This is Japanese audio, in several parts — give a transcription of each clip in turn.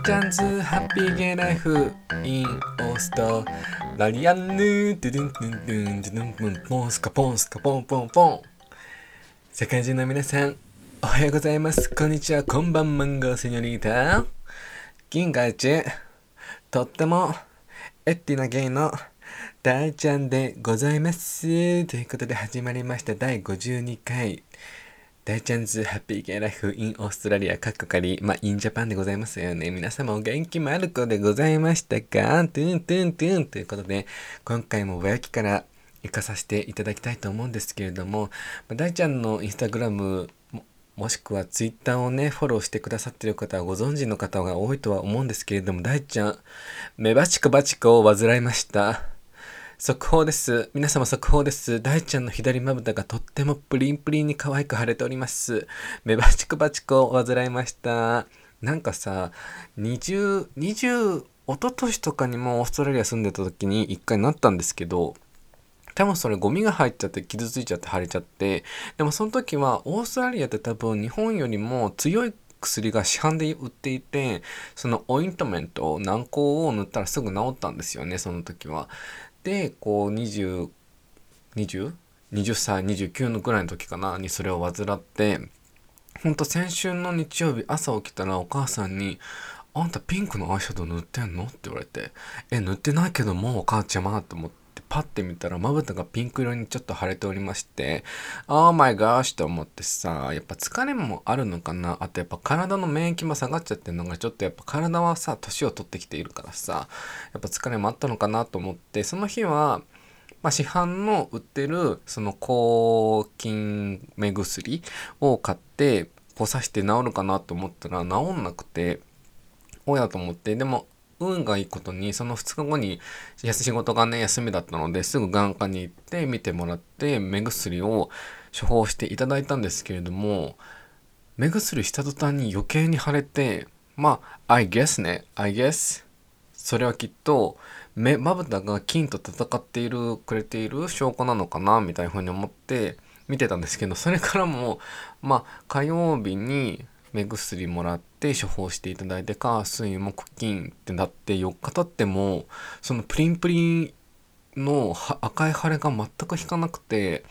大ちゃんズハッピーゲイライフインオーストラリアンヌードゥドゥンドゥンドゥンドゥドゥンドゥンポンスカポンスカポンポンポン世界中の皆さんおはようございますこんにちはこんばんマンゴーセニョリータ銀河一とってもエッティなゲイの大ちゃんでございますということで始まりました第52回大ちゃんズハッピーゲイライフインオーストラリアカッコカリまあインジャパンでございますよね。皆様お元気マルコでございましたか？トゥントゥントゥンということで今回もぼやきから行かさせていただきたいと思うんですけれども、まあ、大ちゃんのインスタグラムもしくはツイッターをねフォローしてくださってる方はご存知の方が多いとは思うんですけれども大ちゃんメバチコバチコを患いました。速報です。皆様速報です。大ちゃんの左まぶたがとってもプリンプリンに可愛く腫れております。目バチコバチコを患いました。なんかさ、20、20、一昨年とかにもオーストラリア住んでた時に一回なったんですけど、多分それゴミが入っちゃって傷ついちゃって腫れちゃって、でもその時はオーストラリアって多分日本よりも強い薬が市販で売っていて、そのオイントメント、軟膏を塗ったらすぐ治ったんですよね、その時は。でこう2020 20? 20歳29のぐらいの時かなにそれを患ってほんと先週の日曜日朝起きたらお母さんに「あんたピンクのアイシャドウ塗ってんの?」って言われて「え塗ってないけどもうお母ちゃま」と思って。パッて見たらまぶたがピンク色にちょっと腫れておりまして、Oh my gosh と思ってさ、やっぱ疲れもあるのかな？あとやっぱ体の免疫も下がっちゃってるのがちょっとやっぱ体はさ、年を取ってきているからさ、やっぱ疲れもあったのかなと思って、その日は、まあ、市販の売ってるその抗菌目薬を買ってこう刺して治るかなと思ったら治んなくておやと思ってでも運がいいことにその2日後に仕事がね休みだったのですぐ眼科に行って見てもらって目薬を処方していただいたんですけれども目薬した途端に余計に腫れてまあ I guess ね I guess それはきっと目まぶたが菌と戦っているくれている証拠なのかなみたいな風に思って見てたんですけどそれからもまあ火曜日に目薬もらって処方していただいて火水木金ってなって4日経ってもそのプリンプリンの赤い腫れが全く引かなくて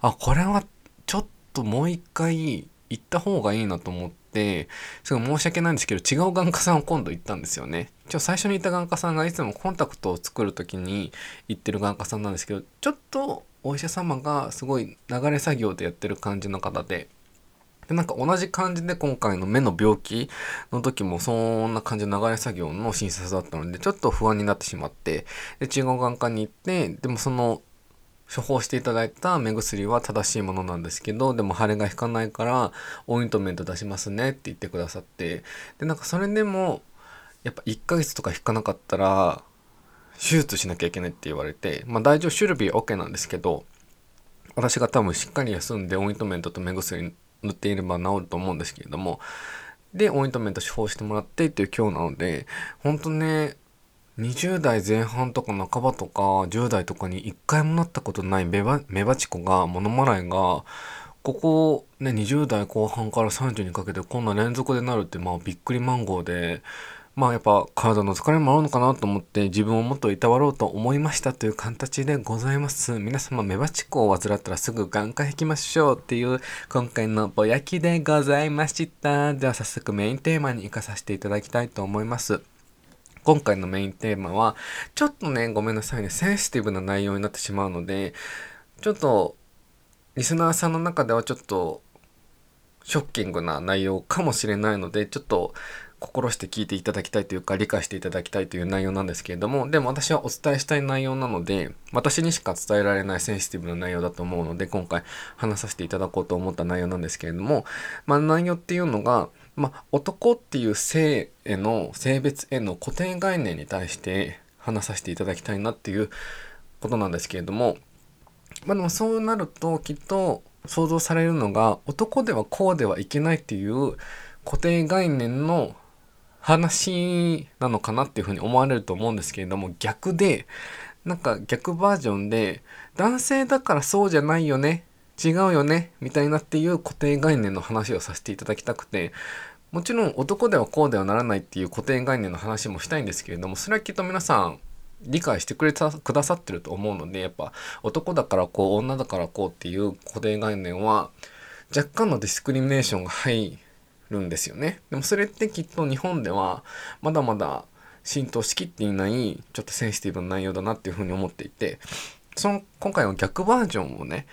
あこれはちょっともう一回行った方がいいなと思ってすごい申し訳ないんですけど違う眼科さんを今度行ったんですよね。一応最初に行った眼科さんがいつもコンタクトを作る時に行ってる眼科さんなんですけどちょっとお医者様がすごい流れ作業でやってる感じの方でで、なんか同じ感じで今回の目の病気の時もそんな感じの流れ作業の診察だったので、ちょっと不安になってしまって、で、中国眼科に行って、でもその、処方していただいた目薬は正しいものなんですけど、でも腫れが引かないから、オイントメント出しますねって言ってくださって、で、なんかそれでも、やっぱ1ヶ月とか引かなかったら、手術しなきゃいけないって言われて、まあ大丈夫、シュルビー OK なんですけど、私が多分しっかり休んでオイントメントと目薬塗っていれば治ると思うんですけれどもでオイントメント処方してもらってっていう今日なので本当ね20代前半とか半ばとか10代とかに一回もなったことないメバメバチコがモノマライがここね20代後半から30にかけてこんな連続でなるってまあびっくりマンゴーでまあやっぱ体の疲れもあるのかなと思って自分をもっといたわろうと思いましたという形でございます。皆様メバチコを患ったらすぐ眼科行きましょうっていう今回のぼやきでございました。では早速メインテーマに行かさせていただきたいと思います。今回のメインテーマはちょっとねごめんなさいねセンシティブな内容になってしまうのでちょっとリスナーさんの中ではちょっとショッキングな内容かもしれないのでちょっと心して聞いていただきたいというか理解していただきたいという内容なんですけれどもでも私はお伝えしたい内容なので私にしか伝えられないセンシティブな内容だと思うので今回話させていただこうと思った内容なんですけれどもまあ内容っていうのがまあ男っていう性への性別への固定概念に対して話させていただきたいなっていうことなんですけれどもまあでもそうなるときっと想像されるのが男ではこうではいけないっていう固定概念の話なのかなっていうふうに思われると思うんですけれども逆でなんか逆バージョンで男性だからそうじゃないよね違うよねみたいなっていう固定概念の話をさせていただきたくてもちろん男ではこうではならないっていう固定概念の話もしたいんですけれどもそれはきっと皆さん理解してくれたくださってると思うのでやっぱ男だからこう女だからこうっていう固定概念は若干のディスクリミネーションが入るんですよね。でもそれってきっと日本ではまだまだ浸透しきっていないちょっとセンシティブな内容だなっていうふうに思っていてその今回は逆バージョンをね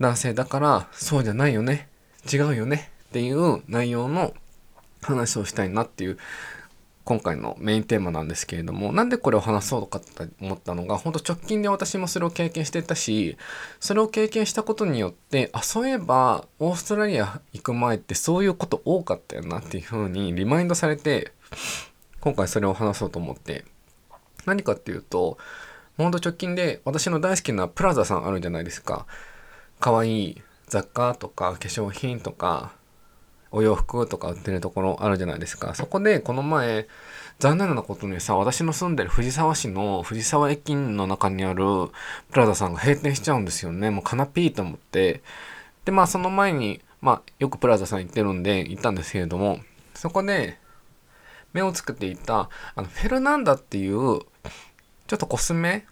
男性だからそうじゃないよね違うよねっていう内容の話をしたいなっていう今回のメインテーマなんですけれどもなんでこれを話そうかと思ったのが本当直近で私もそれを経験してたしそれを経験したことによってあそういえばオーストラリア行く前ってそういうこと多かったよなっていうふうにリマインドされて今回それを話そうと思って。何かっていうとほんと直近で私の大好きなプラザさんあるじゃないですか。可愛い雑貨とか化粧品とかお洋服とか売ってるところあるじゃないですか。そこでこの前残念なことにさ私の住んでる藤沢市の藤沢駅の中にあるプラザさんが閉店しちゃうんですよね。もうカナピーと思って。でまあその前にまあよくプラザさん行ってるんで行ったんですけれども。そこで目をつけていたあのフェルナンダっていうちょっとコスメ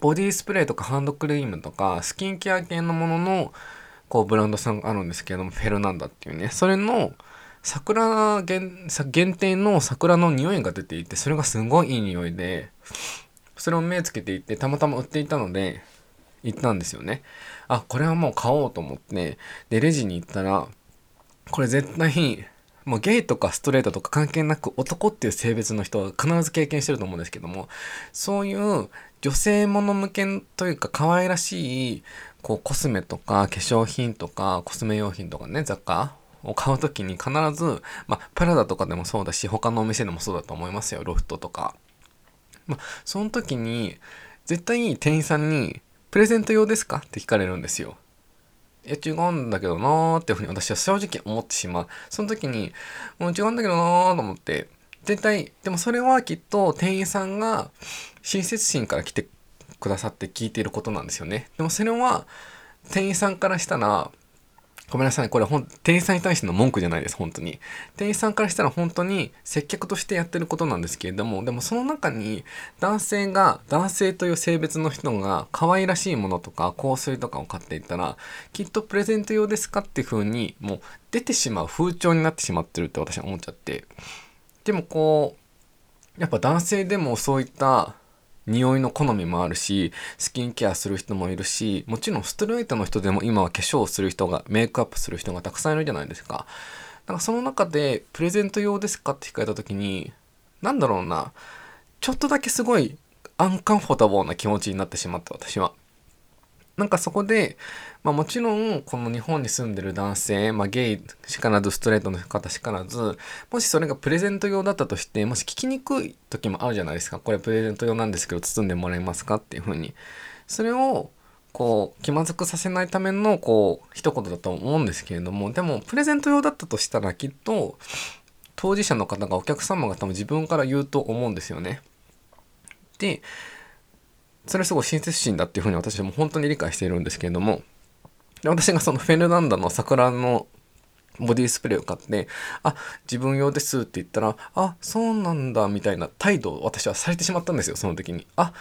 ボディスプレーとかハンドクリームとかスキンケア系のもののこうブランドさんがあるんですけれどもフェルナンダっていうね。それの桜限限定の桜の匂いが出ていてそれがすごいいい匂いでそれを目つけていってたまたま売っていたので行ったんですよね。あこれはもう買おうと思ってでレジに行ったらこれ絶対もうゲイとかストレートとか関係なく男っていう性別の人は必ず経験してると思うんですけどもそういう女性もの向けというか可愛らしいこうコスメとか化粧品とかコスメ用品とかね雑貨を買う時に必ず、まあ、プラダとかでもそうだし他のお店でもそうだと思いますよロフトとか。まあ、その時に絶対店員さんに「プレゼント用ですか?」って聞かれるんですよ。いや違うんだけどなーっていうふうに私は正直思ってしまう。その時にもう違うんだけどなーと思って絶対でもそれはきっと店員さんが親切心から来てくださって聞いていることなんですよね。でもそれは店員さんからしたらごめんなさいこれほん店員さんに対しての文句じゃないです本当に。店員さんからしたら本当に接客としてやってることなんですけれどもでもその中に男性が男性という性別の人が可愛らしいものとか香水とかを買っていったらきっとプレゼント用ですかっていう風にもう出てしまう風潮になってしまってるって私は思っちゃって。でもこうやっぱ男性でもそういった匂いの好みもあるしスキンケアする人もいるしもちろんストレートの人でも今は化粧をする人がメイクアップする人がたくさんいるじゃないですか。だかその中でプレゼント用ですかって聞かれた時に何だろうなちょっとだけすごいアンカンフォタボーな気持ちになってしまった私は。なんかそこで、まあ、もちろんこの日本に住んでる男性、まあ、ゲイしからずストレートの方しからずもしそれがプレゼント用だったとしてもし聞きにくい時もあるじゃないですかこれプレゼント用なんですけど包んでもらえますかっていうふうにそれをこう気まずくさせないためのこう一言だと思うんですけれどもでもプレゼント用だったとしたらきっと当事者の方がお客様が多分自分から言うと思うんですよね。でそれすごい親切心だっていうふうに私も本当に理解しているんですけれども私がそのフェルナンダの桜のボディスプレーを買って「あ自分用です」って言ったら「あそうなんだ」みたいな態度を私はされてしまったんですよその時に。あ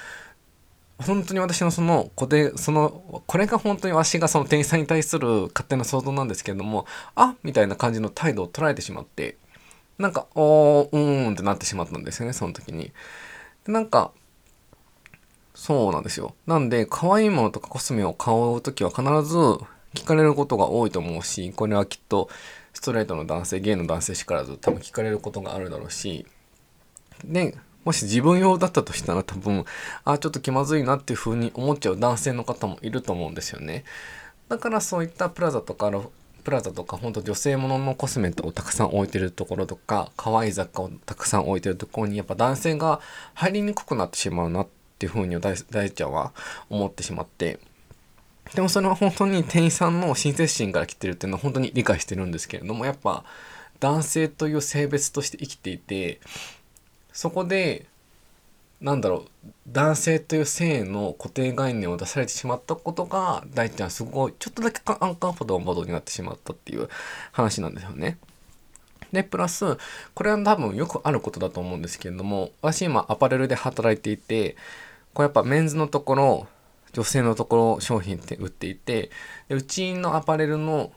本当に私のその固定そのこれが本当に私がその店員さんに対する勝手な想像なんですけれどもあみたいな感じの態度を捉えてしまってなんかおーうーんってなってしまったんですよねその時に。なんかそうなんですよ。なんで、可愛いものとかコスメを買うときは必ず聞かれることが多いと思うし、これはきっとストレートの男性、ゲイの男性しからず多分聞かれることがあるだろうし、で、もし自分用だったとしたら多分、あ、ちょっと気まずいなっていう風に思っちゃう男性の方もいると思うんですよね。だからそういったプラザとかのプラザとかほんと女性もののコスメをたくさん置いてるところとか可愛い雑貨をたくさん置いてるところにやっぱ男性が入りにくくなってしまうなってっていうふうに大大ちゃんは思ってしまってでもそれは本当に店員さんの親切心から来てるっていうのは本当に理解してるんですけれどもやっぱ男性という性別として生きていてそこでなんだろう男性という性の固定概念を出されてしまったことが大ちゃんすごいちょっとだけアンカンフォートバドになってしまったっていう話なんですよね。で、プラス、これは多分よくあることだと思うんですけれども、私今アパレルで働いていて、これやっぱメンズのところ、女性のところ商品って売っていて、でうちのアパレルの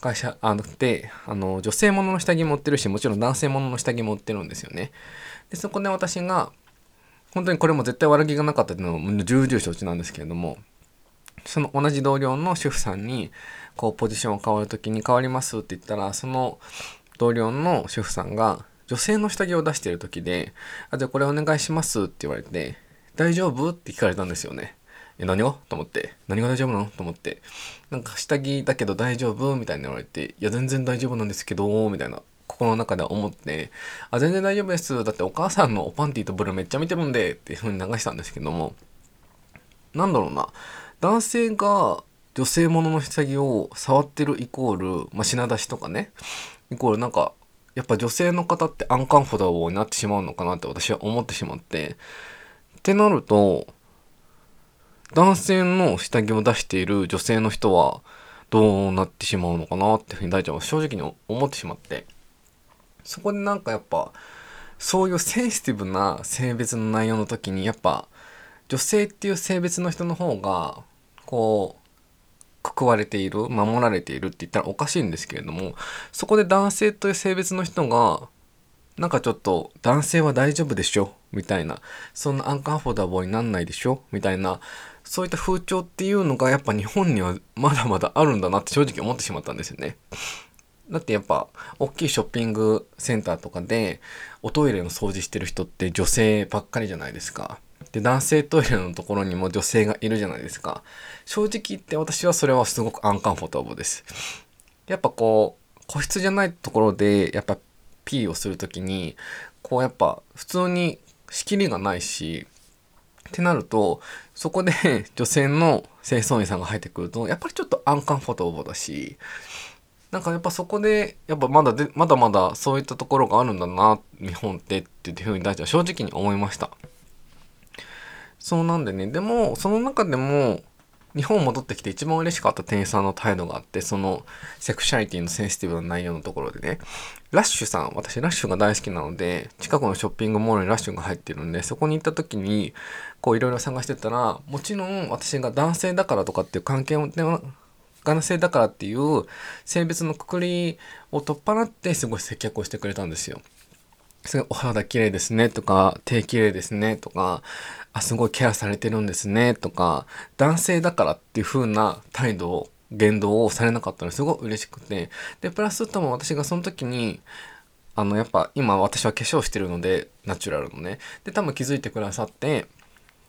会社あのであの女性ものの下着持ってるしもちろん男性ものの下着持ってるんですよね。でそこで私が本当にこれも絶対悪気がなかったっていうのも重々承知なんですけれどもその同じ同僚の主婦さんにこうポジションを変わる時に変わりますって言ったらその同僚の主婦さんが女性の下着を出してる時で「あじゃあこれお願いします」って言われて「大丈夫?」って聞かれたんですよね。え、何をと思って。何が大丈夫なの？と思って。なんか下着だけど大丈夫？みたいに言われて、いや全然大丈夫なんですけど、みたいな。心の中では思って、あ、全然大丈夫です。だってお母さんのおパンティとブルめっちゃ見てるんで、っていう風に流したんですけども、なんだろうな。男性が女性ものの下着を触ってるイコール、まあ、品出しとかね、イコールなんか、やっぱ女性の方ってアンカンフォダーになってしまうのかなって私は思ってしまって、ってなると、男性の下着を出している女性の人はどうなってしまうのかなっていうふうに大ちゃんは正直に思ってしまってそこでなんかやっぱそういうセンシティブな性別の内容の時にやっぱ女性っていう性別の人の方がこうくくわれている守られているって言ったらおかしいんですけれどもそこで男性という性別の人がなんかちょっと男性は大丈夫でしょ？みたいなそんなアンカンフォーダボーになんないでしょ？みたいなそういった風潮っていうのがやっぱ日本にはまだまだあるんだなって正直思ってしまったんですよね。だってやっぱ大きいショッピングセンターとかでおトイレの掃除してる人って女性ばっかりじゃないですか。で男性トイレのところにも女性がいるじゃないですか。正直言って私はそれはすごくアンカンフォタブルです。やっぱこう個室じゃないところでやっぱ P をする時にこうやっぱ普通に仕切りがないしってなるとそこで 女性の清掃員さんが入ってくるとやっぱりちょっとアンカンフォトオボだしなんかやっぱそこでやっぱまだでまだまだそういったところがあるんだな日本ってっていうふうに大臣は正直に思いました。そうなんでねでもその中でも日本戻ってきて一番嬉しかった店員さんの態度があって、そのセクシャリティのセンシティブな内容のところでね、ラッシュさん、私ラッシュが大好きなので、近くのショッピングモールにラッシュが入ってるんで、そこに行った時に、こういろいろ探してたら、もちろん私が男性だからとかっていう関係を、男性だからっていう性別のくくりを取っ払ってすごい接客をしてくれたんですよ。すごいお肌綺麗ですねとか、手綺麗ですねとか、あ、すごいケアされてるんですねとか、男性だからっていう風な態度を、言動をされなかったのすごい嬉しくて。で、プラス多分私がその時に、あの、やっぱ今私は化粧してるので、ナチュラルのね。で、多分気づいてくださって、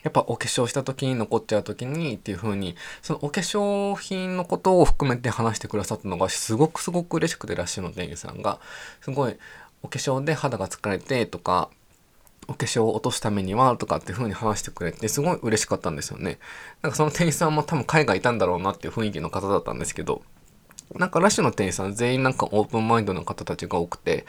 やっぱお化粧した時に残っちゃう時にっていう風に、そのお化粧品のことを含めて話してくださったのがすごくすごく嬉しくてらっしゃるの店員さんが、すごいお化粧で肌が疲れてとか、お化粧を落とすためにはとかっていう風に話してくれてすごい嬉しかったんですよね。なんかその店員さんも多分海外いたんだろうなっていう雰囲気の方だったんですけど、なんかラッシュの店員さん全員なんかオープンマインドの方たちが多くて、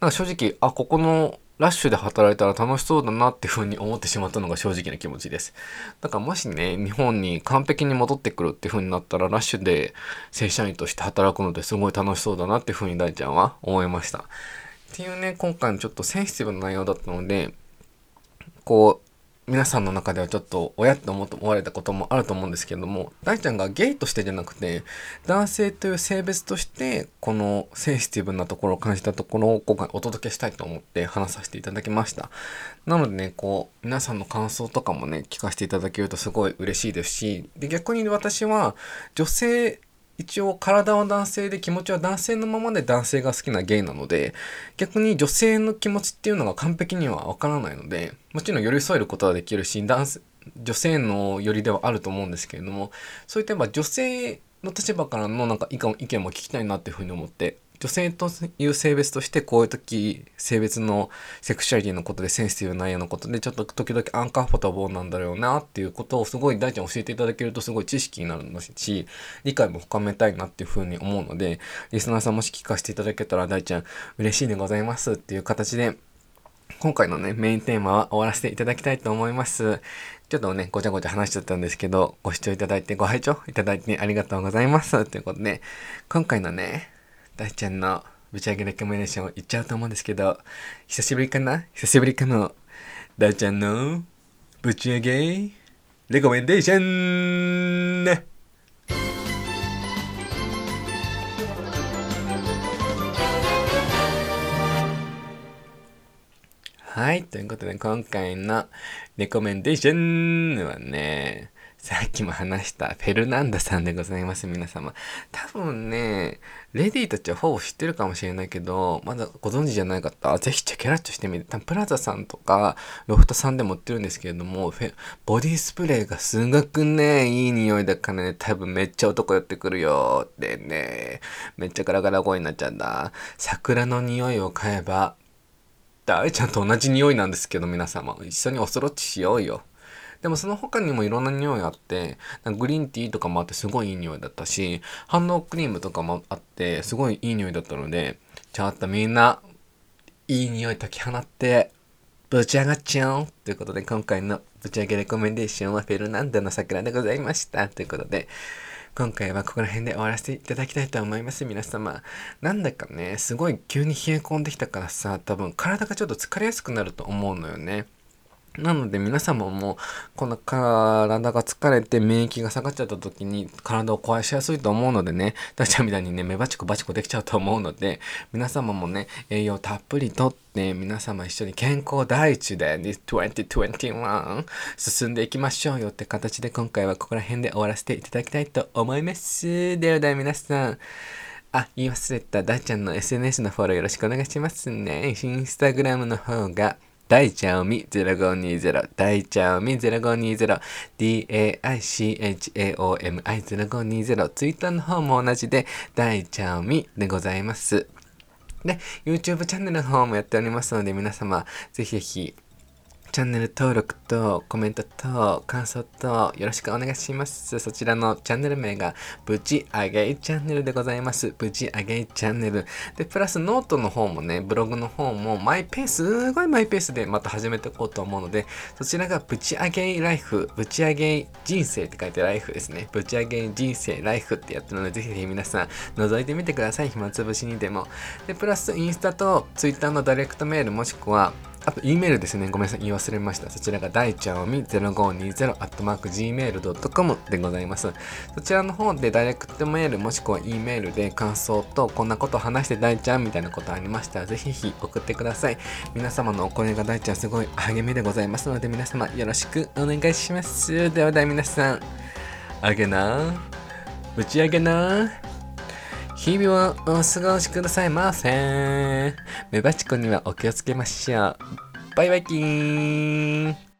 なんか正直、あ、ここのラッシュで働いたら楽しそうだなっていう風に思ってしまったのが正直な気持ちです。だからもしね、日本に完璧に戻ってくるっていう風になったら、ラッシュで正社員として働くのですごい楽しそうだなっていう風に大ちゃんは思いました。っていうね、今回のちょっとセンシティブな内容だったので、こう、皆さんの中ではちょっと親って思われたこともあると思うんですけども、大ちゃんがゲイとしてじゃなくて、男性という性別として、このセンシティブなところを感じたところを今回お届けしたいと思って話させていただきました。なのでね、こう、皆さんの感想とかもね、聞かせていただけるとすごい嬉しいですし、で、逆に私は女性一応体は男性で気持ちは男性のままで男性が好きなゲイなので逆に女性の気持ちっていうのが完璧にはわからないのでもちろん寄り添えることはできるし男女性の寄りではあると思うんですけれどもそういった女性の立場からのなんか意見も聞きたいなっていうふうに思って女性という性別としてこういう時性別のセクシュアリティのことでセンシティブな内容のことでちょっと時々アンカンフォタボーなんだろうなっていうことをすごい大ちゃん教えていただけるとすごい知識になるし理解も深めたいなっていうふうに思うのでリスナーさんもし聞かせていただけたら大ちゃん嬉しいでございますっていう形で今回のね、メインテーマは終わらせていただきたいと思います。ちょっとね、ごちゃごちゃ話しちゃったんですけど、ご視聴いただいて、ご拝聴いただいてありがとうございます。ということで、今回のね、大ちゃんのぶち上げレコメンデーション言っちゃうと思うんですけど、久しぶりかな？久しぶりかも。大ちゃんのぶち上げレコメンデーションねはい。ということで、今回のレコメンデーションはね、さっきも話したフェルナンダさんでございます、皆様。多分ね、レディーたちはほぼ知ってるかもしれないけど、まだご存知じゃない方、ぜひチェケラッチョしてみて、多分プラザさんとか、ロフトさんでも売ってるんですけれども、ボディスプレーがすごくね、いい匂いだからね、多分めっちゃ男寄ってくるよってね、めっちゃガラガラ声になっちゃうんだ。桜の匂いを買えば、大ちゃんと同じ匂いなんですけど、皆様。一緒におそろちしようよ。でもその他にもいろんな匂いあって、グリーンティーとかもあってすごいいい匂いだったし、ハンドクリームとかもあってすごいいい匂いだったので、ちょっとみんな、いい匂い解き放って、ぶち上がっちゃおうということで今回のぶち上げレコメンデーションはフェルナンドの桜でございました。ということで、今回はここら辺で終わらせていただきたいと思います。皆様。なんだかね、すごい急に冷え込んできたからさ、多分体がちょっと疲れやすくなると思うのよね。なので皆様もこの体が疲れて免疫が下がっちゃった時に体を壊しやすいと思うのでね、ダちゃんみたいにね、目バチコバチコできちゃうと思うので、皆様もね、栄養たっぷりとって皆様一緒に健康第一で2021進んでいきましょうよって形で今回はここら辺で終わらせていただきたいと思います。ではでは皆さん、あ、言い忘れた。ダちゃんの SNS のフォローよろしくお願いしますね。インスタグラムの方が、大ちゃおみ0520大ちゃおみ0520 daichaomi0520 ツイッターの方も同じで大ちゃおみでございます。で、YouTube チャンネルの方もやっておりますので皆様ぜひぜひチャンネル登録とコメントと感想とよろしくお願いします。そちらのチャンネル名がブチアゲイチャンネルでございます。ブチアゲイチャンネル。で、プラスノートの方もね、ブログの方もマイペース、すごいマイペースでまた始めていこうと思うので、そちらがブチアゲイライフ、ブチアゲイ人生って書いてライフですね。ブチアゲイ人生ライフってやってるので、ぜひぜひ皆さん覗いてみてください。暇つぶしにでも。で、プラスインスタとツイッターのダイレクトメールもしくはあと、E メールですね。ごめんなさい。言い忘れました。そちらが大ちゃんおみ0520 gmail.com でございます。そちらの方でダイレクトメールもしくは E メールで感想とこんなこと話して大ちゃんみたいなことありましたらぜひぜひ送ってください。皆様のお声が大ちゃんすごい励みでございますので皆様よろしくお願いします。ではでは皆さん、あげな、打ち上げな、日々をお過ごしくださいませ。メバチコにはお気をつけましょう。バイバイキーン